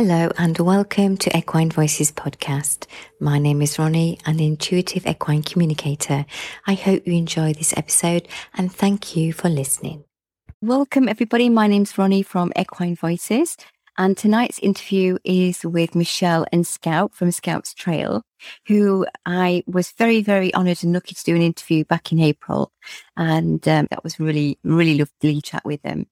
Hello and welcome to Equine Voices podcast. My name is Ronnie, an intuitive equine communicator. I hope you enjoy this episode and thank you for listening. Welcome everybody. My name's Ronnie from Equine Voices and tonight's interview is with Michelle and Scout from Scout's Trail, who I was very, very honoured and lucky to do an interview back in April. And um, that was really, really lovely chat with them.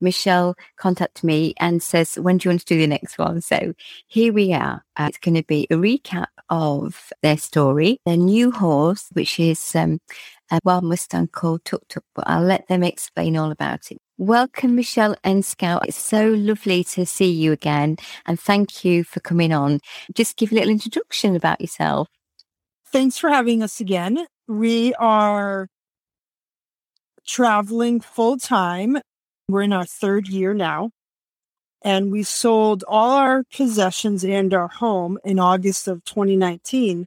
Michelle contacted me and says, when do you want to do the next one? So here we are. Uh, it's going to be a recap of their story, their new horse, which is um, a wild Mustang called Tuk Tuk, but I'll let them explain all about it. Welcome, Michelle and Scout. It's so lovely to see you again. And thank you for coming on. Just give a little introduction about yourself. Thanks for having us again. We are traveling full time we're in our third year now. And we sold all our possessions and our home in August of 2019,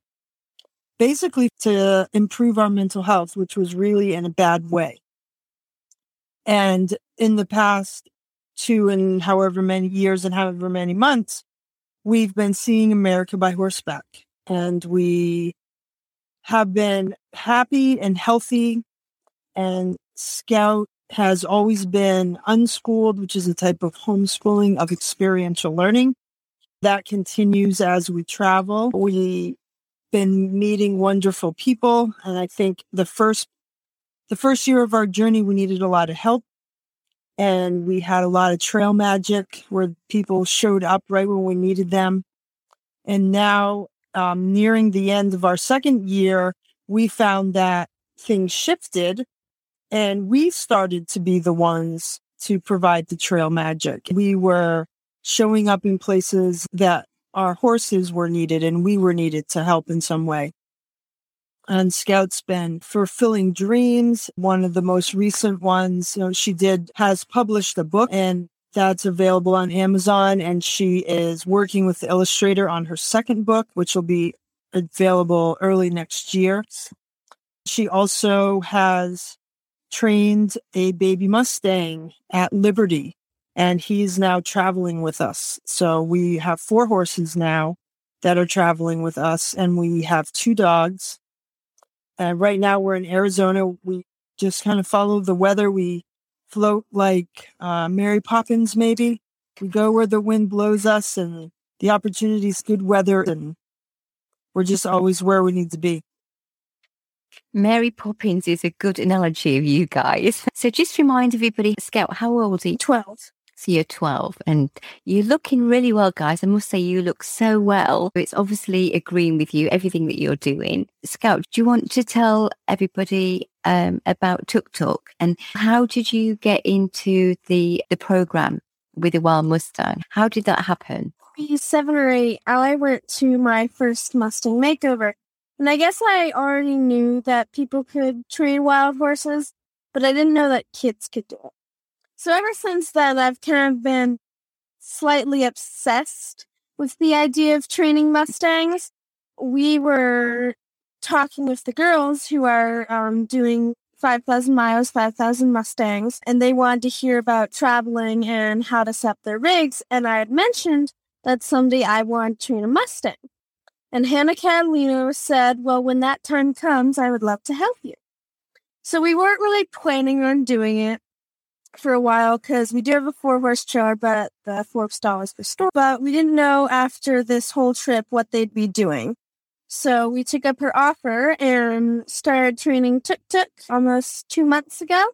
basically to improve our mental health, which was really in a bad way. And in the past two and however many years and however many months, we've been seeing America by horseback. And we have been happy and healthy. And Scout has always been unschooled, which is a type of homeschooling of experiential learning. That continues as we travel. We've been meeting wonderful people. And I think the first, the first year of our journey, we needed a lot of help. And we had a lot of trail magic where people showed up right when we needed them. And now, um, nearing the end of our second year, we found that things shifted and we started to be the ones to provide the trail magic. We were showing up in places that our horses were needed and we were needed to help in some way. And Scout's been fulfilling dreams. One of the most recent ones, you know, she did, has published a book and that's available on Amazon. And she is working with the illustrator on her second book, which will be available early next year. She also has trained a baby Mustang at Liberty and he's now traveling with us. So we have four horses now that are traveling with us and we have two dogs. And right now we're in Arizona. We just kind of follow the weather. We float like uh, Mary Poppins, maybe. We go where the wind blows us and the opportunity is good weather, and we're just always where we need to be. Mary Poppins is a good analogy of you guys. So just remind everybody, Scout, how old are you? 12. So you're 12 and you're looking really well, guys. I must say you look so well. It's obviously agreeing with you, everything that you're doing. Scout, do you want to tell everybody um, about Tuk Tuk and how did you get into the, the program with the Wild Mustang? How did that happen? Seven or eight, I went to my first Mustang makeover and I guess I already knew that people could train wild horses, but I didn't know that kids could do it. So ever since then, I've kind of been slightly obsessed with the idea of training Mustangs. We were talking with the girls who are um, doing 5,000 miles, 5,000 Mustangs, and they wanted to hear about traveling and how to set up their rigs. And I had mentioned that someday I want to train a Mustang. And Hannah Catalino said, Well, when that time comes, I would love to help you. So we weren't really planning on doing it for a while because we do have a four horse trailer, but the Forbes dollars per store. But we didn't know after this whole trip what they'd be doing. So we took up her offer and started training Tuk Tuk almost two months ago.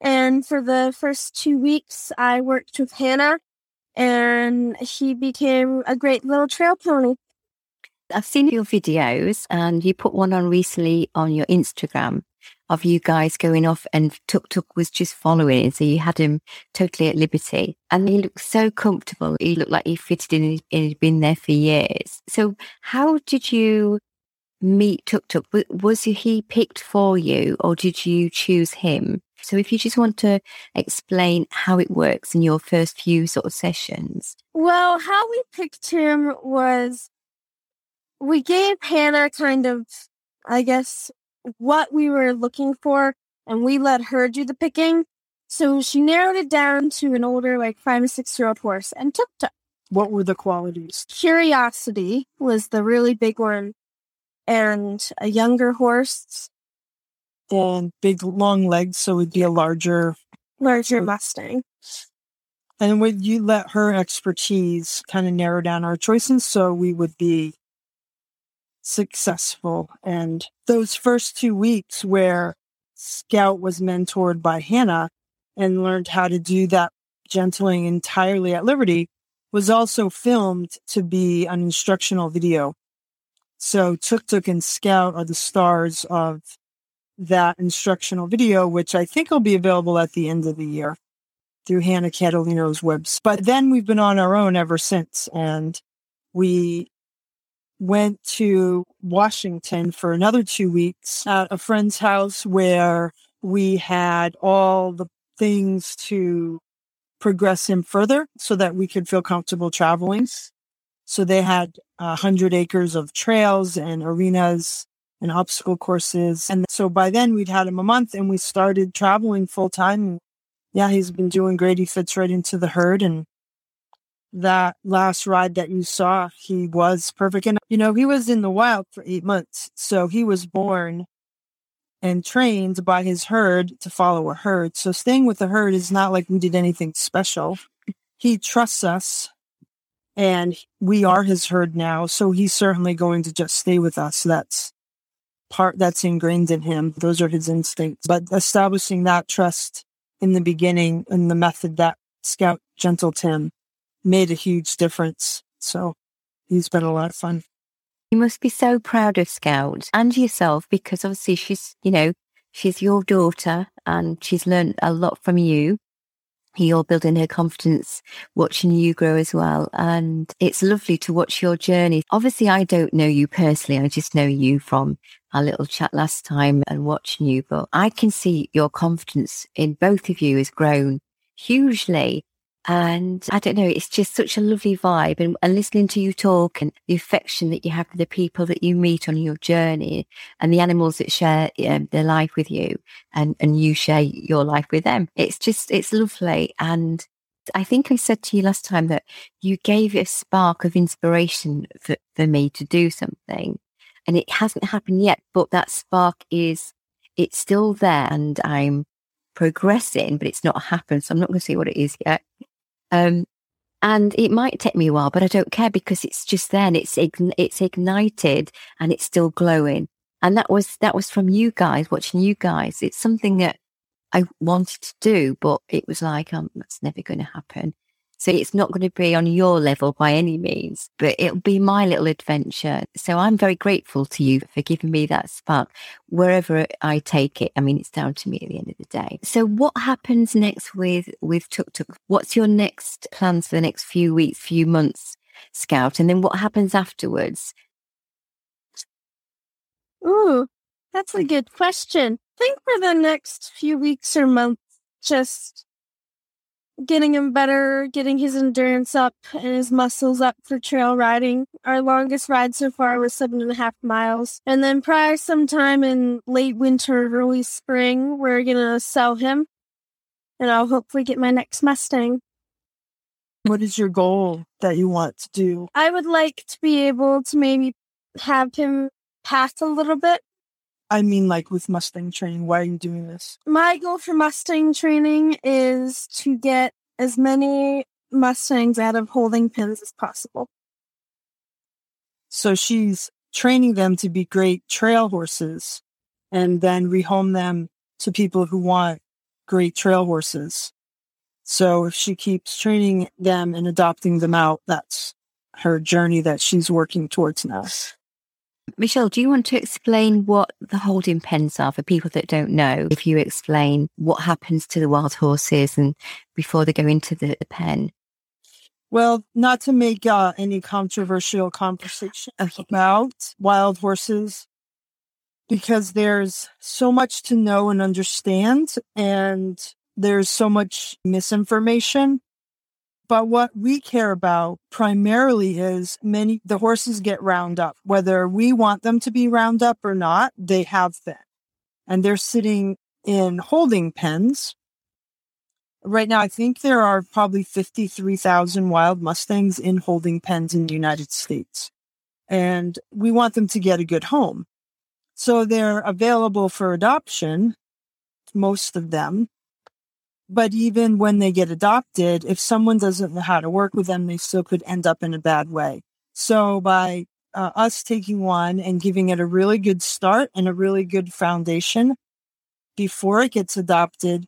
And for the first two weeks, I worked with Hannah and he became a great little trail pony. I've seen your videos and you put one on recently on your Instagram of you guys going off and Tuk Tuk was just following. So you had him totally at liberty and he looked so comfortable. He looked like he fitted in and he'd been there for years. So how did you meet Tuk Tuk? Was he picked for you or did you choose him? So if you just want to explain how it works in your first few sort of sessions. Well, how we picked him was we gave Hannah kind of, I guess, what we were looking for, and we let her do the picking. So she narrowed it down to an older, like five or six year old horse and Tuk. What were the qualities? Curiosity was the really big one, and a younger horse, And big, long legs, so it'd be a larger. larger Mustang. And would you let her expertise kind of narrow down our choices so we would be successful? And those first two weeks where Scout was mentored by Hannah and learned how to do that gentling entirely at Liberty was also filmed to be an instructional video. So Tuk Tuk and Scout are the stars of that instructional video, which I think will be available at the end of the year through Hannah Catalino's webs. But then we've been on our own ever since. And we went to Washington for another two weeks at a friend's house where we had all the things to progress him further so that we could feel comfortable traveling. So they had a hundred acres of trails and arenas and obstacle courses. And so by then we'd had him a month and we started traveling full time. Yeah, he's been doing great. He fits right into the herd. And that last ride that you saw, he was perfect. And, you know, he was in the wild for eight months. So he was born and trained by his herd to follow a herd. So staying with the herd is not like we did anything special. He trusts us and we are his herd now. So he's certainly going to just stay with us. That's part that's ingrained in him. Those are his instincts. But establishing that trust in the beginning and the method that Scout Gentle Tim made a huge difference. So he's been a lot of fun. You must be so proud of Scout and yourself because obviously she's, you know, she's your daughter and she's learned a lot from you. You're building her confidence, watching you grow as well. And it's lovely to watch your journey. Obviously, I don't know you personally. I just know you from our little chat last time and watching you, but I can see your confidence in both of you has grown hugely. And I don't know, it's just such a lovely vibe. And, and listening to you talk and the affection that you have for the people that you meet on your journey and the animals that share um, their life with you and, and you share your life with them. It's just, it's lovely. And I think I said to you last time that you gave a spark of inspiration for, for me to do something. And it hasn't happened yet, but that spark is, it's still there and I'm progressing, but it's not happened. So I'm not going to say what it is yet. Um, and it might take me a while, but I don't care because it's just there and it's ign- it's ignited and it's still glowing. And that was that was from you guys watching you guys. It's something that I wanted to do, but it was like um, that's never going to happen. So it's not going to be on your level by any means, but it'll be my little adventure. So I'm very grateful to you for giving me that spark wherever I take it. I mean, it's down to me at the end of the day. So what happens next with, with Tuk Tuk? What's your next plans for the next few weeks, few months, Scout? And then what happens afterwards? Ooh, that's a good question. I think for the next few weeks or months, just getting him better, getting his endurance up and his muscles up for trail riding. Our longest ride so far was seven and a half miles. And then prior sometime in late winter, early spring, we're gonna sell him. And I'll hopefully get my next Mustang. What is your goal that you want to do? I would like to be able to maybe have him pass a little bit. I mean, like with Mustang training, why are you doing this? My goal for Mustang training is to get as many Mustangs out of holding pens as possible. So she's training them to be great trail horses and then rehome them to people who want great trail horses. So if she keeps training them and adopting them out, that's her journey that she's working towards now. Michelle, do you want to explain what the holding pens are for people that don't know? If you explain what happens to the wild horses and before they go into the, pen. Well, not to make uh, any controversial conversation Okay. about wild horses, because there's so much to know and understand, and there's so much misinformation. But what we care about primarily is many, the horses get round up, whether we want them to be round up or not, they have been. And they're sitting in holding pens Right now, I think there are probably 53,000 wild Mustangs in holding pens in the United States. And we want them to get a good home. So they're available for adoption, most of them. But even when they get adopted, if someone doesn't know how to work with them, they still could end up in a bad way. So by uh, us taking one and giving it a really good start and a really good foundation before it gets adopted,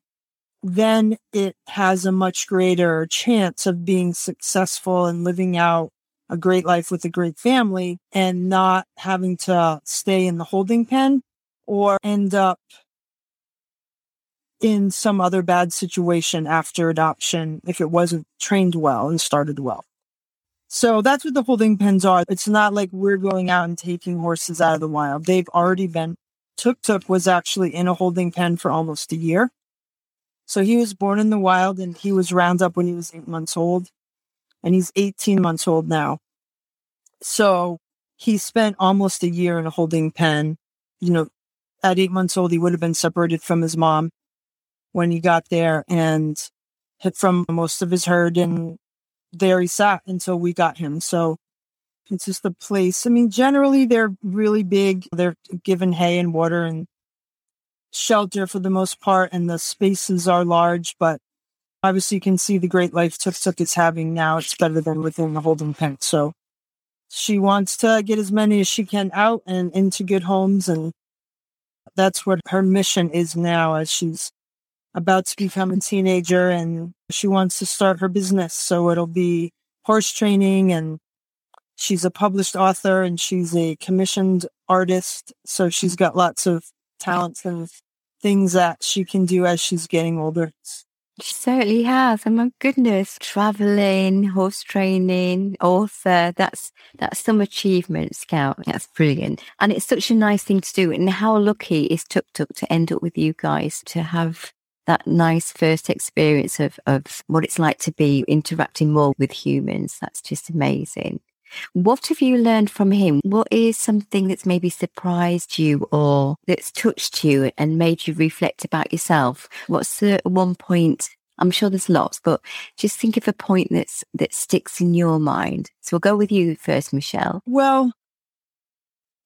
then it has a much greater chance of being successful and living out a great life with a great family and not having to stay in the holding pen or end up in some other bad situation after adoption if it wasn't trained well and started well. So that's what the holding pens are. It's not like we're going out and taking horses out of the wild. They've already been. Tuk Tuk was actually in a holding pen for almost a year. So he was born in the wild and he was round up when he was eight months old. And he's 18 months old now. So he spent almost a year in a holding pen. You know, at eight months old, he would have been separated from his mom when he got there and hit from most of his herd. And there he sat until we got him. So it's just a place. I mean, generally, they're really big. They're given hay and water and shelter for the most part, and the spaces are large, but obviously you can see the great life Tuk Tuk is having now. It's better than within the holding pen. So she wants to get as many as she can out and into good homes. And that's what her mission is now as she's about to become a teenager and she wants to start her business. So it'll be horse training and she's a published author and she's a commissioned artist. So she's got lots of talents and things that she can do as she's getting older. She certainly has. Oh my goodness, traveling, horse training, author. That's that's some achievement, Scout. That's brilliant. And it's such a nice thing to do. And how lucky is Tuk Tuk to end up with you guys to have that nice first experience of, of what it's like to be interacting more with humans. That's just amazing. What have you learned from him? What is something that's maybe surprised you or that's touched you and made you reflect about yourself? What's the one point? I'm sure there's lots, but just think of a point that's that sticks in your mind. So we'll go with you first, Michelle. Well,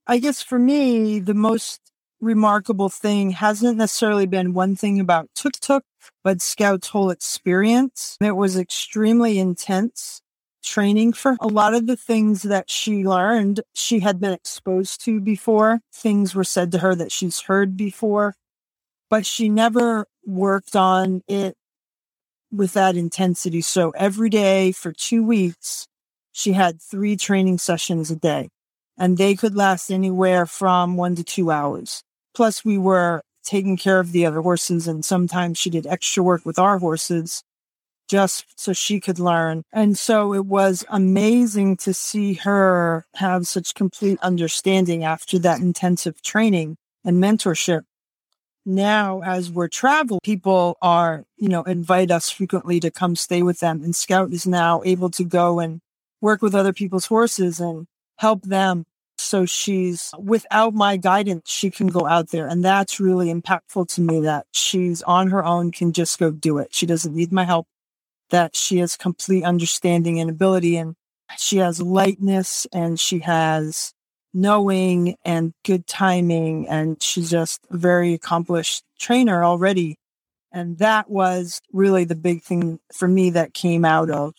I guess for me, the most remarkable thing hasn't necessarily been one thing about Tuk Tuk, but Scout's whole experience. It was extremely intense training for a lot of the things that she learned, she had been exposed to before. Things were said to her that she's heard before, but she never worked on it with that intensity. So every day for two weeks, she had three training sessions a day and they could last anywhere from one to two hours. Plus we were taking care of the other horses and sometimes she did extra work with our horses just so she could learn. And so it was amazing to see her have such complete understanding after that intensive training and mentorship. Now, as we're traveling, people are, you know, invite us frequently to come stay with them. And Scout is now able to go and work with other people's horses and help them. So she's without my guidance, she can go out there. And that's really impactful to me that she's on her own, can just go do it. She doesn't need my help that she has complete understanding and ability and she has lightness and she has knowing and good timing and she's just a very accomplished trainer already and that was really the big thing for me that came out of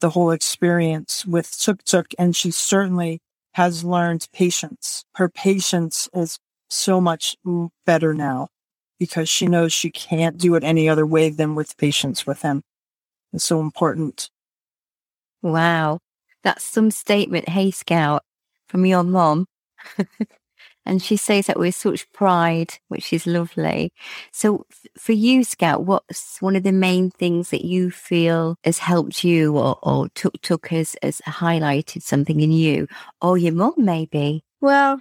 the whole experience with Tuk Tuk and she certainly has learned patience her patience is so much better now because she knows she can't do it any other way than with patience with him It's so important. Wow. That's some statement, hey, Scout, from your mom. and she says that with such pride, which is lovely. So, for you, Scout, what's one of the main things that you feel has helped you or, or Tuk Tuk has, highlighted something in you or your mom, maybe? Well,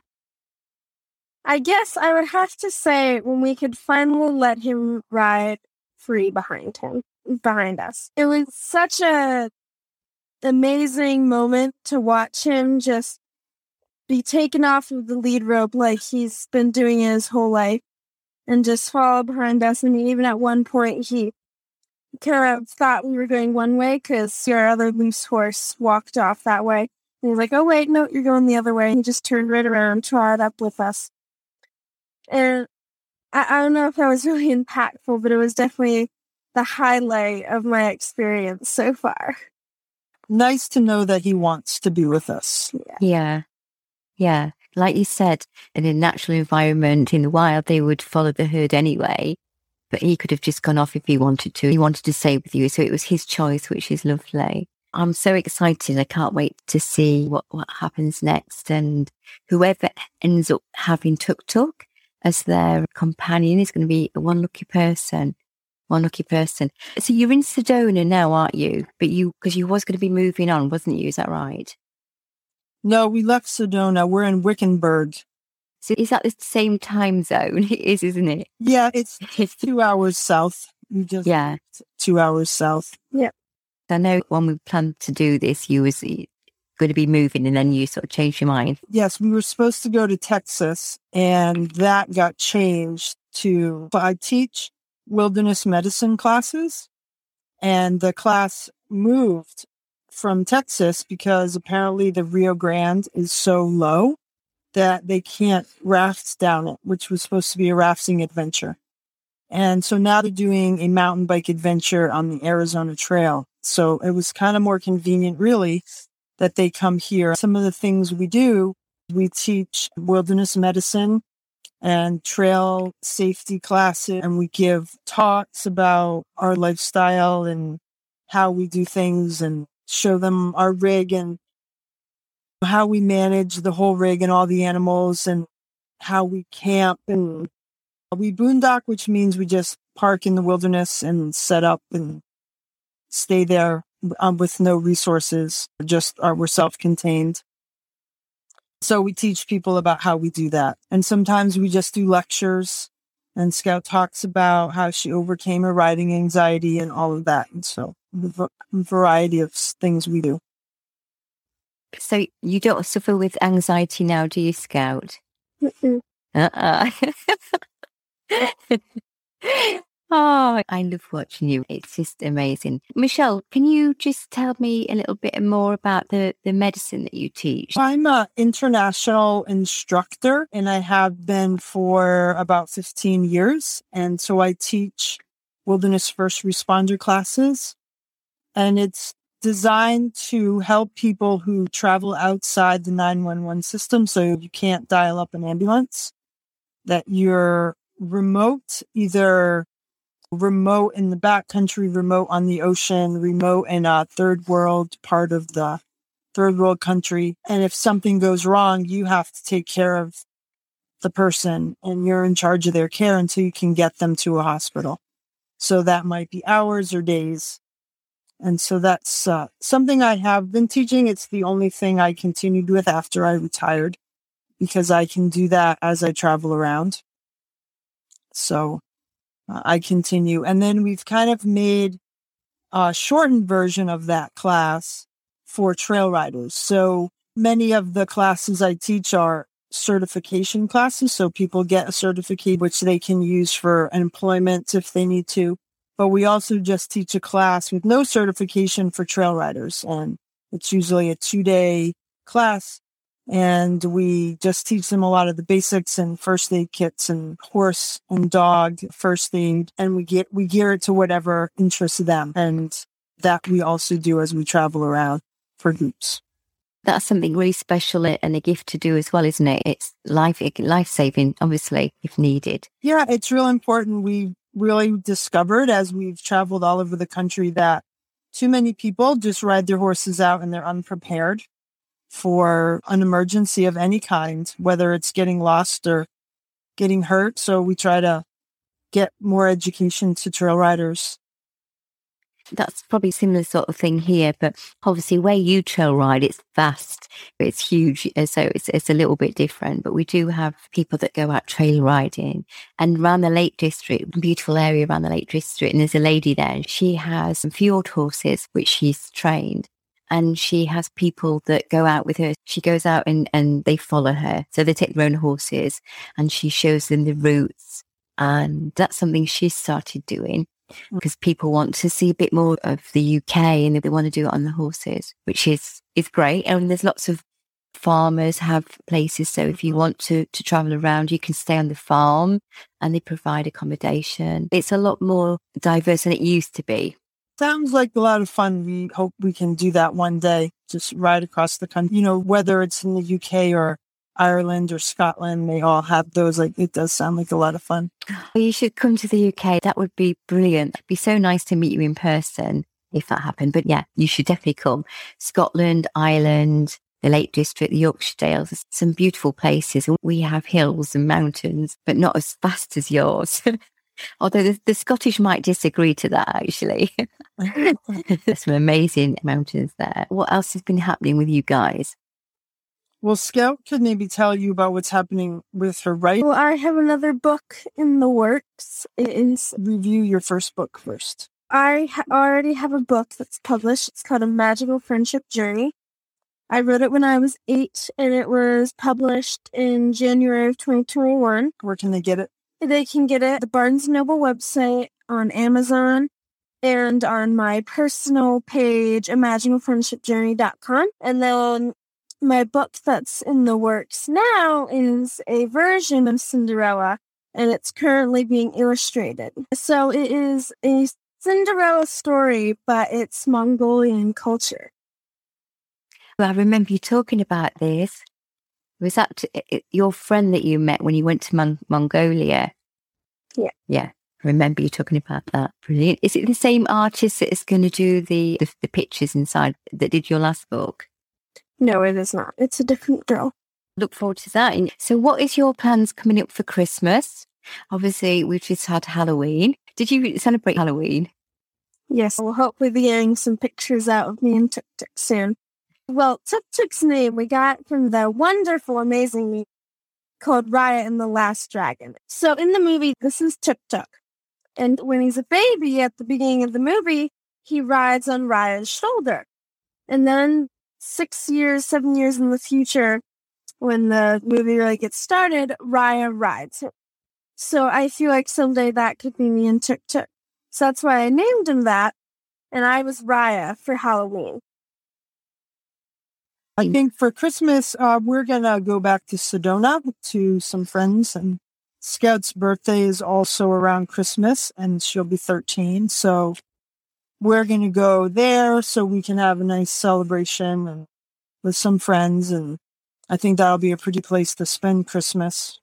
I guess I would have to say when we could finally let him ride free behind him behind us. It was such a amazing moment to watch him just be taken off of the lead rope like he's been doing his whole life and just follow behind us. I mean, even at one point, he kind of thought we were going one way because your other loose horse walked off that way. And he's like, oh, wait, no, you're going the other way. And he just turned right around and trotted up with us. And I, I don't know if that was really impactful, but it was definitely the highlight of my experience so far. Nice to know that he wants to be with us. Yeah. Yeah. Yeah. Like you said, in a natural environment in the wild, they would follow the herd anyway. But he could have just gone off if he wanted to. He wanted to stay with you. So it was his choice, which is lovely. I'm so excited. I can't wait to see what, what happens next. And whoever ends up having Tuk Tuk as their companion is going to be one lucky person. One lucky person. So you're in Sedona now, aren't you? But you, because you was going to be moving on, wasn't you? Is that right? No, we left Sedona. We're in Wickenburg. So is that the same time zone? It is, isn't it? Yeah, it's, it's two hours south. We just yeah, two hours south. Yeah. I know when we planned to do this, you was eh, going to be moving and then you sort of changed your mind. Yes, we were supposed to go to Texas and that got changed to, I teach wilderness medicine classes and the class moved from Texas because apparently the Rio Grande is so low that they can't raft down it, which was supposed to be a rafting adventure. And so now they're doing a mountain bike adventure on the Arizona Trail. So it was kind of more convenient, really, that they come here. Some of the things we do, we teach wilderness medicine and trail safety classes, and we give talks about our lifestyle and how we do things and show them our rig and how we manage the whole rig and all the animals and how we camp and we boondock, which means we just park in the wilderness and set up and stay there um, with no resources, just are, we're self-contained. So we teach people about how we do that. And sometimes we just do lectures and Scout talks about how she overcame her riding anxiety and all of that. And so the variety of things we do. So you don't suffer with anxiety now, do you, Scout? Uh-uh. Oh, I love watching you. It's just amazing. Michelle, can you just tell me a little bit more about the, the medicine that you teach? I'm an international instructor and I have been for about 15 years. And so I teach wilderness first responder classes. And it's designed to help people who travel outside the 911 system. So you can't dial up an ambulance, that you're remote, either remote in the backcountry, remote on the ocean, remote in a third world part of the third world country. And if something goes wrong, you have to take care of the person and you're in charge of their care until you can get them to a hospital. So that might be hours or days. And so that's uh, something I have been teaching. It's the only thing I continued with after I retired because I can do that as I travel around. So uh, I continue. And then we've kind of made a shortened version of that class for trail riders. So many of the classes I teach are certification classes. So people get a certificate, which they can use for employment if they need to. But we also just teach a class with no certification for trail riders. And it's usually a two day class and we just teach them a lot of the basics and first aid kits and horse and dog first aid and we get we gear it to whatever interests them and that we also do as we travel around for groups. That's something really special and a gift to do as well isn't it? It's life life saving obviously if needed. Yeah it's real important. We really discovered as we've traveled all over the country that too many people just ride their horses out and they're unprepared for an emergency of any kind, whether it's getting lost or getting hurt. So we try to get more education to trail riders. That's probably similar sort of thing here, but obviously where you trail ride, it's vast, it's huge, uh, so it's it's a little bit different. But we do have people that go out trail riding, and around the Lake District, beautiful area around the Lake District, and there's a lady there. She has some fjord horses which she's trained, and she has people that go out with her. She goes out and, and they follow her. So they take their own horses and she shows them the routes. And that's something she started doing. Because people want to see a bit more of the UK and they want to do it on the horses, which is is great. And there's lots of farmers have places. So if you want to to travel around, you can stay on the farm and they provide accommodation. It's a lot more diverse than it used to be. Sounds like a lot of fun. We hope we can do that one day. Just ride across the country. You know, whether it's in the UK or Ireland or Scotland, they all have those. Like it does sound like a lot of fun. Well, you should come to the UK. That would be brilliant. It'd be so nice to meet you in person if that happened. But yeah, you should definitely come. Scotland, Ireland, the Lake District, the Yorkshire Dales, some beautiful places. We have hills and mountains, but not as fast as yours. Although the, the, Scottish might disagree to that, actually. There's some amazing mountains there. What else has been happening with you guys? Well, Scout could maybe tell you about what's happening with her writing. Well, I have another book in the works. It is review your first book first. I ha- already have a book that's published. It's called A Magical Friendship Journey. I wrote it when I was eight, and it was published in January of 2021. Where can they get it? They can get it the Barnes Noble website, on Amazon, and on my personal page, amagicalfriendshipjourney.com. And then my book that's in the works now is a version of Cinderella, and it's currently being illustrated. So it is a Cinderella story, but it's Mongolian culture. Well, I remember you talking about this. Was that your friend that you met when you went to Mon- Mongolia? Yeah. Yeah. I remember you talking about that. Brilliant. Is it the same artist that is going to do the, the, the pictures inside that did your last book? No, it is not. It's a different girl. Look forward to that. So, what is your plans coming up for Christmas? Obviously, we've just had Halloween. Did you celebrate Halloween? Yes, we'll hopefully be getting some pictures out of me and Tuk Tuk soon. Well, Tuk Tuk's name we got from the wonderful, amazing movie called Raya and the Last Dragon. So, in the movie, this is Tuk Tuk. And when he's a baby at the beginning of the movie, he rides on Raya's shoulder. And then six years, seven years in the future, when the movie really gets started, Raya rides. So I feel like someday that could be me and Tuk Tuk. So that's why I named him that. And I was Raya for Halloween. I think for Christmas, uh, we're going to go back to Sedona to some friends. And Scout's birthday is also around Christmas, and she'll be 13. So we're going to go there so we can have a nice celebration and with some friends. And I think that'll be a pretty place to spend Christmas.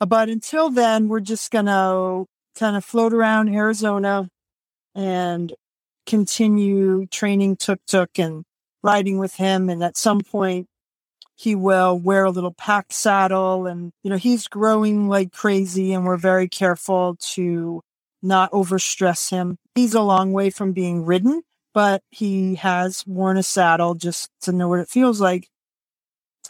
But until then, we're just going to kind of float around Arizona and continue training tuk tuk and riding with him. And at some point, he will wear a little pack saddle and, you know, he's growing like crazy and we're very careful to not overstress him. He's a long way from being ridden, but he has worn a saddle just to know what it feels like.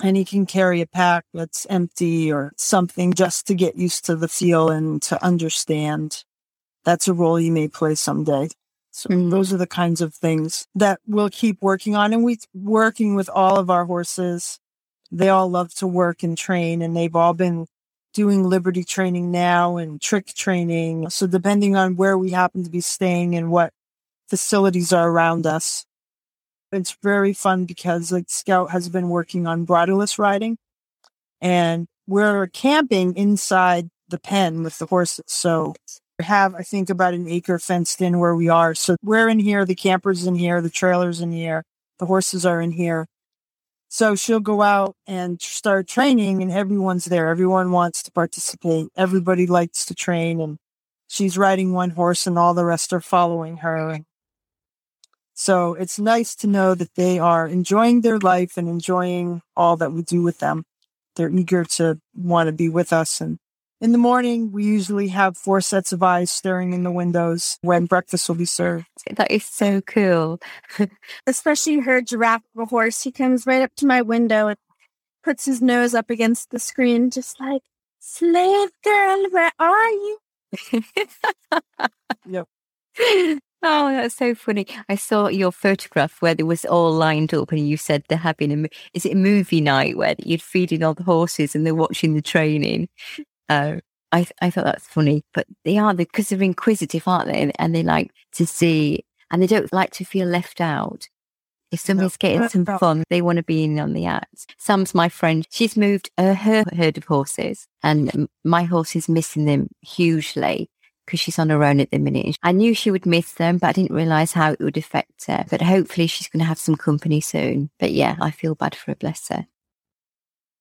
And he can carry a pack that's empty or something just to get used to the feel and to understand that's a role he may play someday. So mm-hmm. those are the kinds of things that we'll keep working on. And we working with all of our horses. They all love to work and train and they've all been doing liberty training now and trick training. So depending on where we happen to be staying and what facilities are around us, it's very fun because like Scout has been working on bridleless riding and we're camping inside the pen with the horses. So we have, I think, about an acre fenced in where we are. So we're in here, the campers in here, the trailers in here, the horses are in here. So she'll go out and start training and everyone's there. Everyone wants to participate. Everybody likes to train and she's riding one horse and all the rest are following her. So it's nice to know that they are enjoying their life and enjoying all that we do with them. They're eager to want to be with us and in the morning, we usually have four sets of eyes staring in the windows when breakfast will be served. That is so cool. Especially her giraffe A horse. He comes right up to my window and puts his nose up against the screen, just like, slave girl, where are you? yep. Oh, that's so funny. I saw your photograph where it was all lined up and you said they're having a, is it a movie night where you're feeding all the horses and they're watching the training? Oh, I, I thought that's funny, but they are because they're inquisitive, aren't they? And they like to see, and they don't like to feel left out. If somebody's getting some fun, they want to be in on the act. Sam's my friend. She's moved uh, her herd of horses, and my horse is missing them hugely because she's on her own at the minute. I knew she would miss them, but I didn't realize how it would affect her. But hopefully, she's going to have some company soon. But yeah, I feel bad for her, bless her.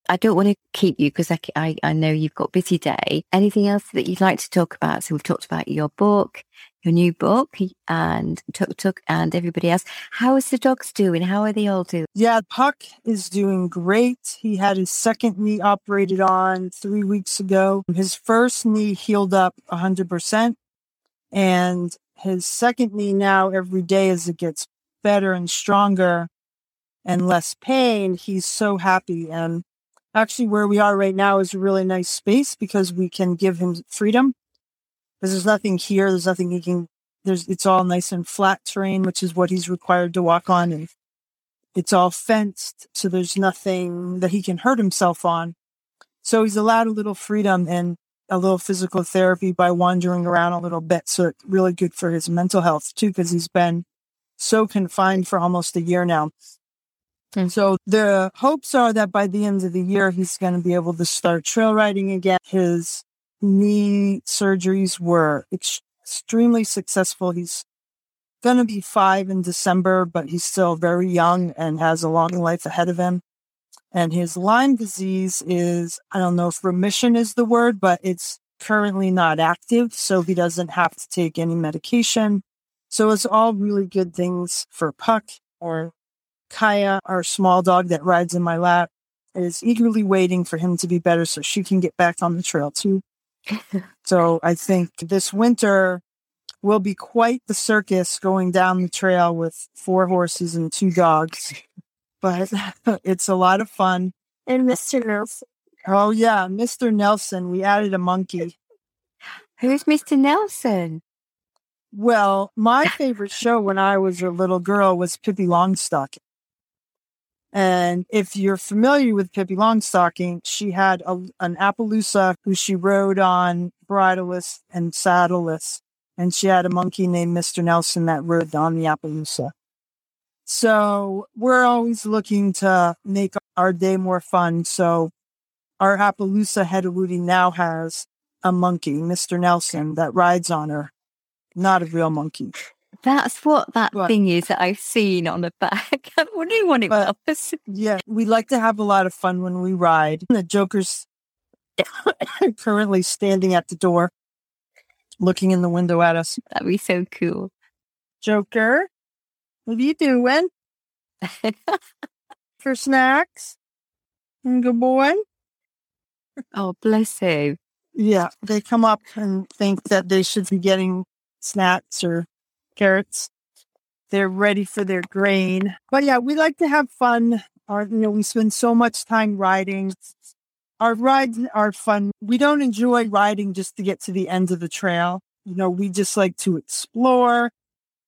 I don't want to keep you because I, I, I, know you've got busy day. Anything else that you'd like to talk about? So we've talked about your book, your new book, and Tuk Tuk and everybody else. How is the dogs doing? How are they all doing? Yeah, Puck is doing great. He had his second knee operated on three weeks ago. His first knee healed up 100%. And his second knee now, every day as it gets better and stronger and less pain, he's so happy. And actually where we are right now is a really nice space because we can give him freedom. Because there's nothing here there's nothing he can there's it's all nice and flat terrain which is what he's required to walk on and it's all fenced so there's nothing that he can hurt himself on. So he's allowed a little freedom and a little physical therapy by wandering around a little bit so it's really good for his mental health too because he's been so confined for almost a year now and so the hopes are that by the end of the year, he's going to be able to start trail riding again. His knee surgeries were ex- extremely successful. He's going to be five in December, but he's still very young and has a long life ahead of him. And his Lyme disease is, I don't know if remission is the word, but it's currently not active. So he doesn't have to take any medication. So it's all really good things for Puck or Kaya, our small dog that rides in my lap, is eagerly waiting for him to be better so she can get back on the trail too. so I think this winter will be quite the circus going down the trail with four horses and two dogs. But it's a lot of fun. And Mr. Nelson. Oh, yeah, Mr. Nelson. We added a monkey. Who's Mr. Nelson? Well, my favorite show when I was a little girl was Pippi Longstocking. And if you're familiar with Pippi Longstocking, she had a, an Appaloosa who she rode on bridleless and saddleless. And she had a monkey named Mr. Nelson that rode on the Appaloosa. So we're always looking to make our day more fun. So our Appaloosa Hedawudi now has a monkey, Mr. Nelson, that rides on her. Not a real monkey. That's what that but, thing is that I've seen on the back. I'm wondering what it but, was. Yeah, we like to have a lot of fun when we ride. The Joker's currently standing at the door, looking in the window at us. That'd be so cool. Joker, what are you doing? For snacks? Good boy. Oh, bless you. Yeah, they come up and think that they should be getting snacks or carrots. They're ready for their grain. But yeah, we like to have fun. Our, you know, we spend so much time riding. Our rides are fun. We don't enjoy riding just to get to the end of the trail. You know, we just like to explore.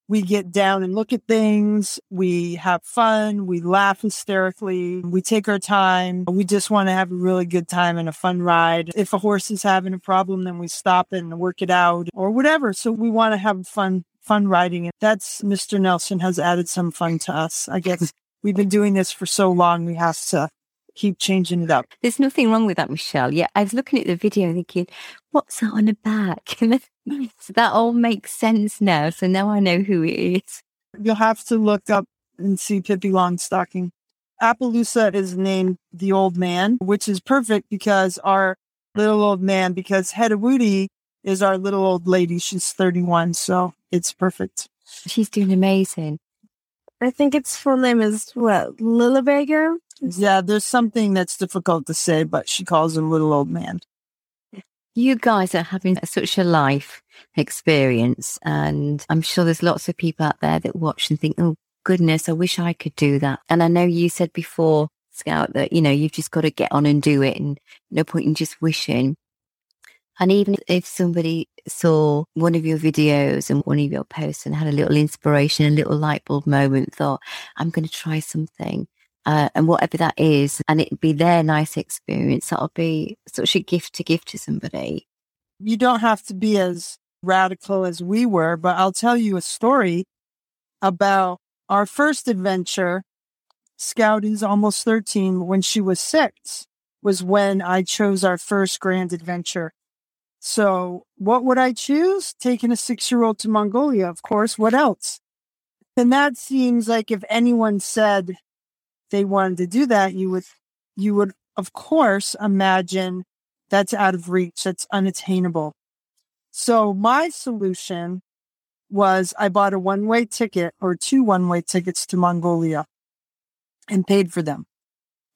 We get down and look at things. We have fun. We laugh hysterically. We take our time. We just want to have a really good time and a fun ride. If a horse is having a problem, then we stop and work it out or whatever. So we want to have fun fun writing. And that's Mr. Nelson has added some fun to us. I guess we've been doing this for so long, we have to keep changing it up. There's nothing wrong with that, Michelle. Yeah, I was looking at the video thinking, what's that on the back? so that all makes sense now. So now I know who it is. You'll have to look up and see Pippi Longstocking. Appaloosa is named the old man, which is perfect because our little old man, because Hedawudi is our little old lady. She's 31. So it's perfect. She's doing amazing. I think its full name is what, Lilla Gubben? Yeah, there's something that's difficult to say, but she calls him little old man. You guys are having such a life experience, and I'm sure there's lots of people out there that watch and think, oh, goodness, I wish I could do that. And I know you said before, Scout, that, you know, you've just got to get on and do it, and no point in just wishing. And even if somebody saw one of your videos and one of your posts and had a little inspiration, a little light bulb moment, thought, I'm going to try something. Uh, and whatever that is, and it'd be their nice experience, that'll be such a gift to give to somebody. You don't have to be as radical as we were, but I'll tell you a story about our first adventure. Scout is almost 13. When she was six, was when I chose our first grand adventure. So, what would I choose? Taking a six year old to Mongolia, of course. What else? And that seems like if anyone said they wanted to do that, you would, you would, of course, imagine that's out of reach, that's unattainable. So, my solution was I bought a one way ticket or two one way tickets to Mongolia and paid for them.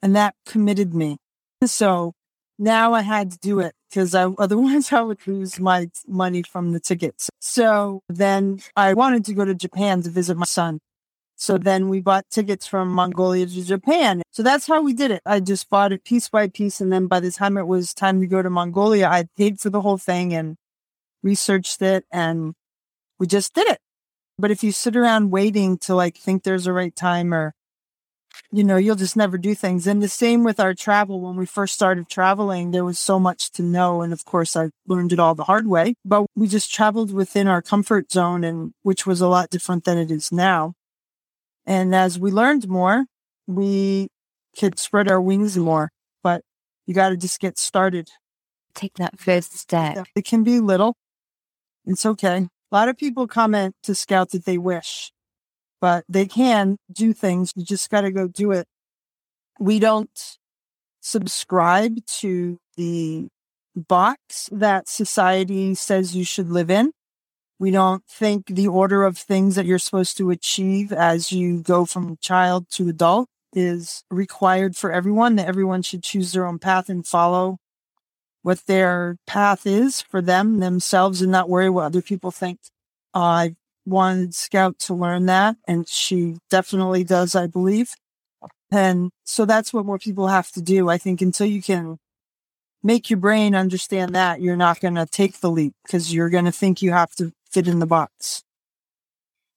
And that committed me. So now I had to do it because otherwise I would lose my money from the tickets. So then I wanted to go to Japan to visit my son. So then we bought tickets from Mongolia to Japan. So that's how we did it. I just bought it piece by piece. And then by the time it was time to go to Mongolia, I paid for the whole thing and researched it and we just did it. But if you sit around waiting to like think there's a right time or you know, you'll just never do things. And the same with our travel. When we first started traveling, there was so much to know. And of course, I learned it all the hard way, but we just traveled within our comfort zone and which was a lot different than it is now. And as we learned more, we could spread our wings more, but you got to just get started. Take that first step. It can be little. It's okay. A lot of people comment to Scout that they wish but they can do things. You just got to go do it. We don't subscribe to the box that society says you should live in. We don't think the order of things that you're supposed to achieve as you go from child to adult is required for everyone, that everyone should choose their own path and follow what their path is for them, themselves, and not worry what other people think. Uh, I've wanted Scout to learn that, and she definitely does, I believe. And so that's what more people have to do. I think until you can make your brain understand that, you're not going to take the leap because you're going to think you have to fit in the box.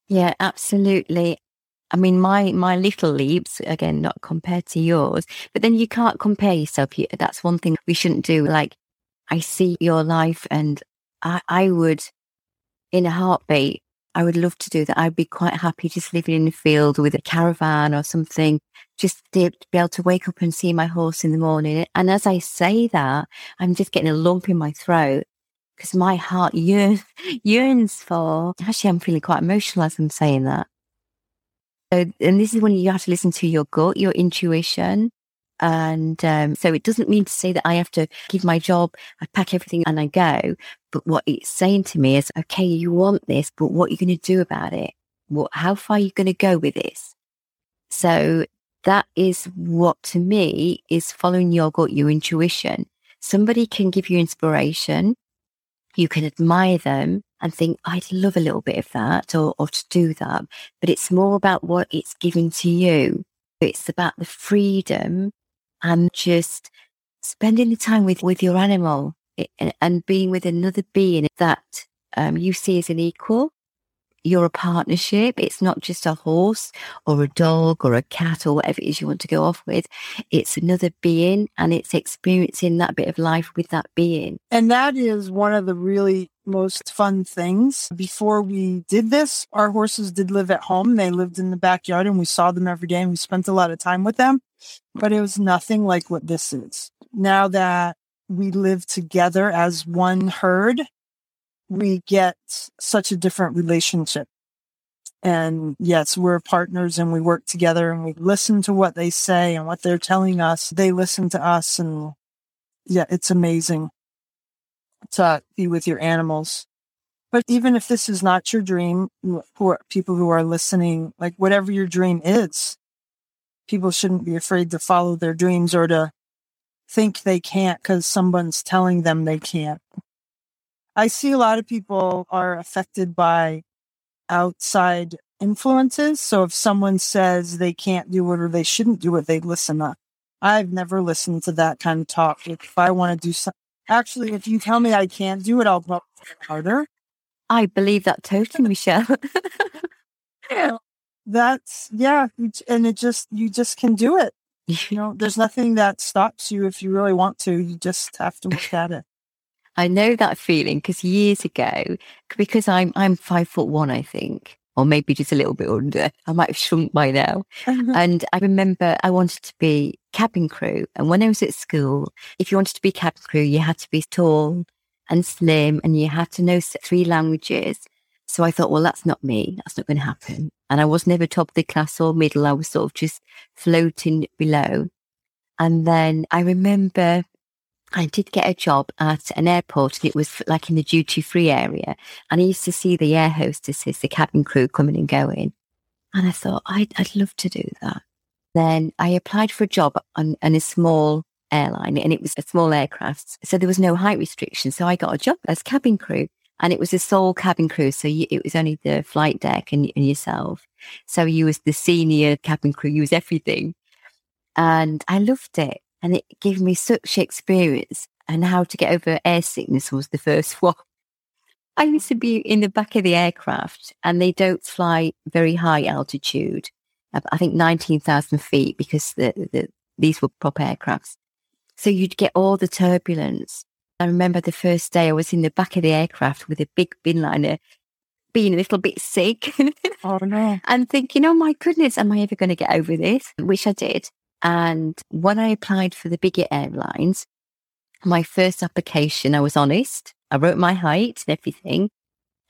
Yeah, absolutely. I mean, my my little leaps again, not compared to yours, but then you can't compare yourself. You, that's one thing we shouldn't do. Like, I see your life, and I, I would, in a heartbeat, I would love to do that. I'd be quite happy just living in the field with a caravan or something, just to be able to wake up and see my horse in the morning. And as I say that, I'm just getting a lump in my throat because my heart yearns, yearns for. Actually, I'm feeling quite emotional as I'm saying that. So, and this is when you have to listen to your gut, your intuition. And um, so it doesn't mean to say that I have to give my job, I pack everything and I go. But what it's saying to me is, okay, you want this, but what are you going to do about it? What, how far are you going to go with this? So that is what to me is following your gut, your intuition. Somebody can give you inspiration. You can admire them and think, I'd love a little bit of that or, or to do that. But it's more about what it's giving to you. It's about the freedom and just spending the time with, with your animal and being with another being that um, you see as an equal. You're a partnership. It's not just a horse or a dog or a cat or whatever it is you want to go off with. It's another being and it's experiencing that bit of life with that being. And that is one of the really most fun things. Before we did this, our horses did live at home. They lived in the backyard and we saw them every day and we spent a lot of time with them, but it was nothing like what this is. Now that we live together as one herd, we get such a different relationship. And yes, we're partners and we work together and we listen to what they say and what they're telling us. They listen to us and yeah, it's amazing to be with your animals. But even if this is not your dream, for people who are listening, like whatever your dream is, people shouldn't be afraid to follow their dreams or to think they can't because someone's telling them they can't. I see a lot of people are affected by outside influences. So if someone says they can't do it or they shouldn't do it, they listen up. I've never listened to that kind of talk. If I want to do something, actually, if you tell me I can't do it, I'll go harder. I believe that totally, Michelle. That's yeah, and it just you just can do it. You know, there's nothing that stops you if you really want to. You just have to look at it. I know that feeling because years ago, because I'm I'm five foot one, I think, or maybe just a little bit under. I might have shrunk by now. Uh-huh. And I remember I wanted to be cabin crew. And when I was at school, if you wanted to be cabin crew, you had to be tall and slim and you had to know three languages. So I thought, well, that's not me. That's not going to happen. And I was never top of the class or middle. I was sort of just floating below. And then I remember I did get a job at an airport and it was like in the duty free area. And I used to see the air hostesses, the cabin crew coming and going. And I thought, I'd, I'd love to do that. Then I applied for a job on, on a small airline and it was a small aircraft. So there was no height restriction. So I got a job as cabin crew and it was a sole cabin crew. So you, it was only the flight deck and, and yourself. So you was the senior cabin crew, you was everything. And I loved it. And it gave me such experience. And how to get over air sickness was the first one. I used to be in the back of the aircraft and they don't fly very high altitude. I think 19,000 feet because the, the, these were prop aircrafts. So you'd get all the turbulence. I remember the first day I was in the back of the aircraft with a big bin liner, being a little bit sick. oh no. And thinking, oh my goodness, am I ever going to get over this? Which I did. And when I applied for the bigger airlines, my first application, I was honest. I wrote my height and everything.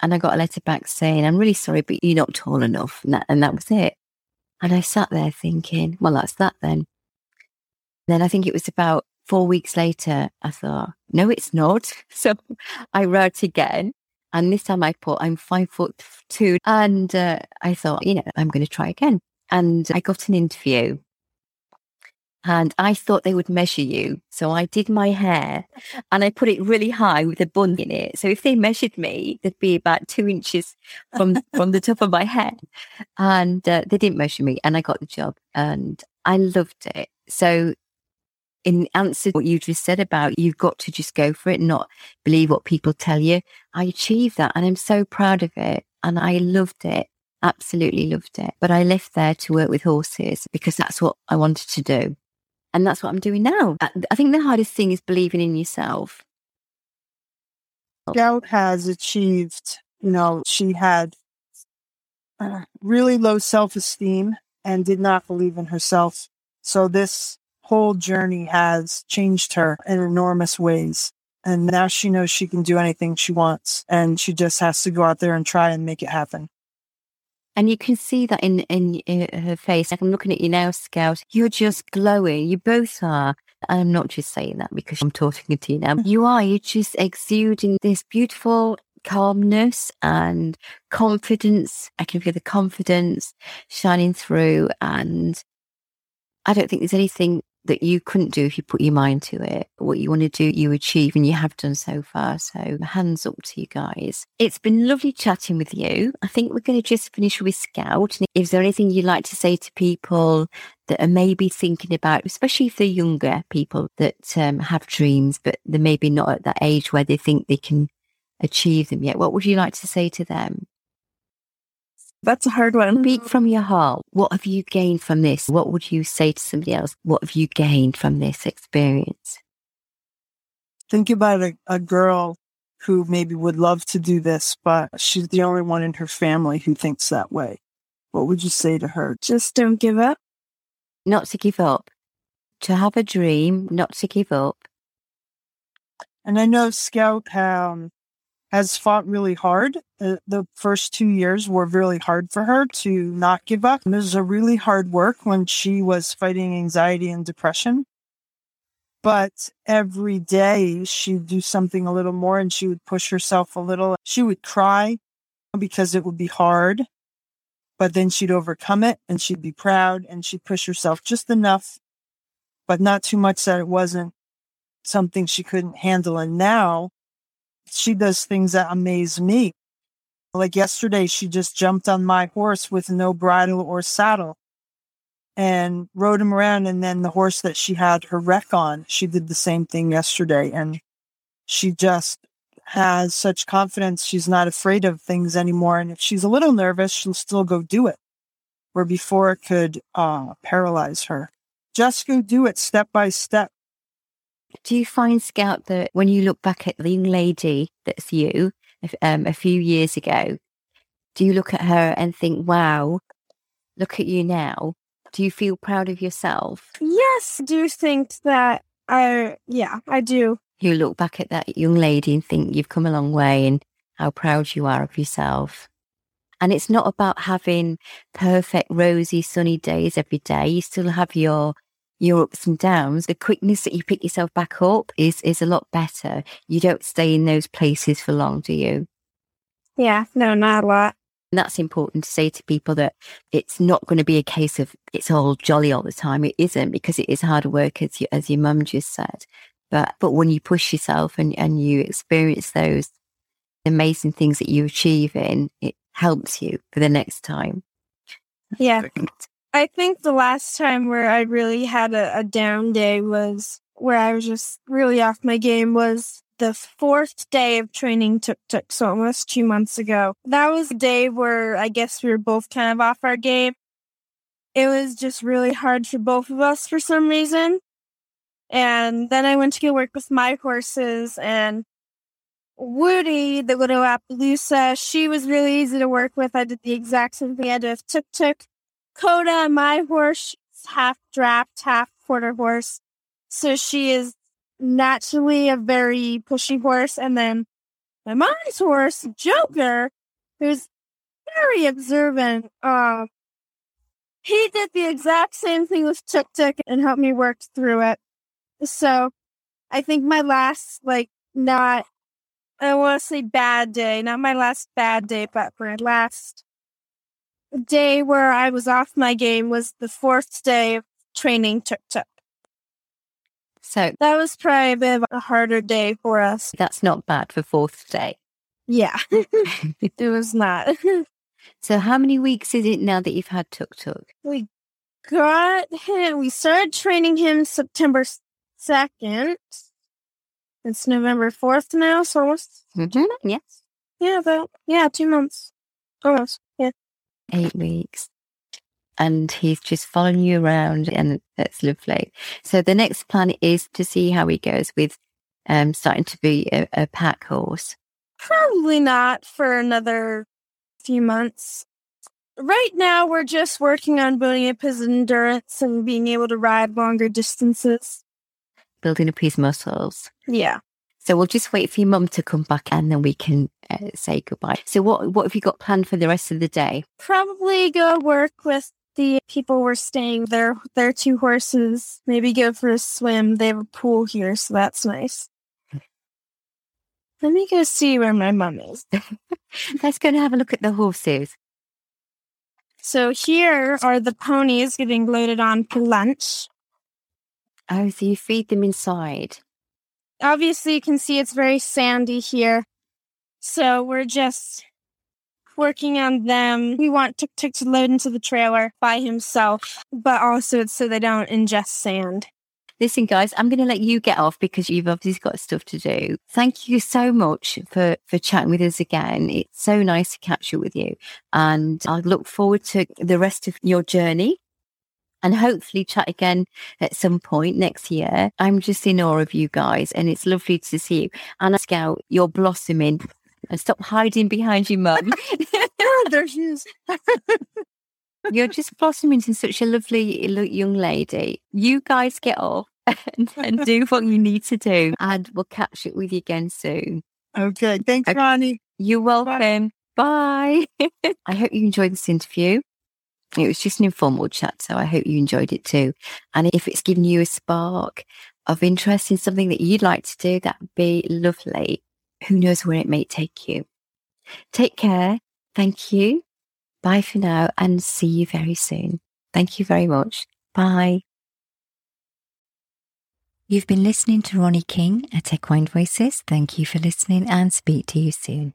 And I got a letter back saying, I'm really sorry, but you're not tall enough. And that, and that was it. And I sat there thinking, well, that's that then. Then I think it was about four weeks later, I thought, no, it's not. So I wrote again. And this time I put, I'm five foot two. And uh, I thought, you know, I'm going to try again. And I got an interview and I thought they would measure you. So I did my hair and I put it really high with a bun in it. So if they measured me, they'd be about two inches from, from the top of my head. And uh, they didn't measure me and I got the job and I loved it. So in answer to what you just said about you've got to just go for it, not believe what people tell you. I achieved that and I'm so proud of it. And I loved it. Absolutely loved it. But I left there to work with horses because that's what I wanted to do. And that's what I'm doing now. I think the hardest thing is believing in yourself. Scout has achieved, you know, she had uh, really low self esteem and did not believe in herself. So this whole journey has changed her in enormous ways. And now she knows she can do anything she wants and she just has to go out there and try and make it happen. And you can see that in, in, in uh, her face. Like I'm looking at you now, Scout. You're just glowing. You both are. I'm not just saying that because I'm talking to you now. Mm. You are. You're just exuding this beautiful calmness and confidence. I can feel the confidence shining through. And I don't think there's anything that you couldn't do if you put your mind to it. What you want to do, you achieve, and you have done so far. So hands up to you guys. It's been lovely chatting with you. I think we're going to just finish with Scout. Is there anything you'd like to say to people that are maybe thinking about, especially if they're younger people that um, have dreams, but they're maybe not at that age where they think they can achieve them yet? What would you like to say to them? That's a hard one. Speak from your heart. What have you gained from this? What would you say to somebody else? What have you gained from this experience? Think about a, a girl who maybe would love to do this, but she's the only one in her family who thinks that way. What would you say to her? Just don't give up. Not to give up. To have a dream, not to give up. And I know Scout um, has fought really hard. Uh, the first two years were really hard for her to not give up. It was a really hard work when she was fighting anxiety and depression. But every day she'd do something a little more and she would push herself a little. She would cry because it would be hard, but then she'd overcome it and she'd be proud and she'd push herself just enough, but not too much that it wasn't something she couldn't handle. And now she does things that amaze me. Like yesterday, she just jumped on my horse with no bridle or saddle and rode him around. And then the horse that she had her wreck on, she did the same thing yesterday. And she just has such confidence. She's not afraid of things anymore. And if she's a little nervous, she'll still go do it. Where before it could uh, paralyze her. Just go do it step by step. Do you find, Scout, that when you look back at the young lady that's you um, a few years ago, do you look at her and think, wow, look at you now? Do you feel proud of yourself? Yes, do you think that I, yeah, I do. You look back at that young lady and think you've come a long way and how proud you are of yourself. And it's not about having perfect, rosy, sunny days every day. You still have your your ups and downs. The quickness that you pick yourself back up is is a lot better. You don't stay in those places for long, do you? Yeah, no, not a lot. And that's important to say to people that it's not going to be a case of it's all jolly all the time. It isn't because it is hard work, as you, as your mum just said. But but when you push yourself and, and you experience those amazing things that you achieve in, it helps you for the next time. Yeah. I think the last time where I really had a, a down day was where I was just really off my game was the fourth day of training tuk tuk, so almost two months ago. That was a day where I guess we were both kind of off our game. It was just really hard for both of us for some reason. And then I went to go work with my horses and Woody, the little Appaloosa, she was really easy to work with. I did the exact same thing I did with Tuk Tuk. Coda, my horse, half draft, half quarter horse. So she is naturally a very pushy horse. And then my mom's horse, Joker, who's very observant, uh, he did the exact same thing with Tuk Tuk and helped me work through it. So I think my last, like, not, I want to say bad day, not my last bad day, but my last day where I was off my game was the fourth day of training Tuk Tuk. So that was probably a bit of a harder day for us. That's not bad for fourth day. Yeah, it was not. so how many weeks is it now that you've had Tuk Tuk? We got him, we started training him September 2nd. It's November 4th now, so almost. Mm-hmm. Yes. Yeah, about, yeah, two months. Almost. Eight weeks. And he's just following you around, and that's lovely. So the next plan is to see how he goes with um, starting to be a, a pack horse. Probably not for another few months. Right now, we're just working on building up his endurance and being able to ride longer distances building up his muscles. Yeah. So we'll just wait for your mum to come back and then we can uh, say goodbye. So what what have you got planned for the rest of the day? Probably go work with the people we're staying their their two horses. Maybe go for a swim. They have a pool here, so that's nice. Let me go see where my mum is. Let's go and have a look at the horses. So here are the ponies getting loaded on for lunch. Oh, so you feed them inside. Obviously, you can see it's very sandy here. So we're just working on them. We want Tuk Tuk to load into the trailer by himself, but also it's so they don't ingest sand. Listen, guys, I'm going to let you get off because you've obviously got stuff to do. Thank you so much for, for chatting with us again. It's so nice to catch up with you. And I look forward to the rest of your journey and hopefully chat again at some point next year. I'm just in awe of you guys and it's lovely to see you. Anna Scout, you're blossoming and stop hiding behind your mum. there she is. you're just blossoming into such a lovely young lady. You guys get off and, and do what you need to do and we'll catch up with you again soon. Okay. Thanks, okay. Ronnie. You're welcome. Bye. Bye. I hope you enjoyed this interview. It was just an informal chat, so I hope you enjoyed it too. And if it's given you a spark of interest in something that you'd like to do, that'd be lovely. Who knows where it may take you. Take care. Thank you. Bye for now and see you very soon. Thank you very much. Bye. You've been listening to Ronnie King at Equine Voices. Thank you for listening and speak to you soon.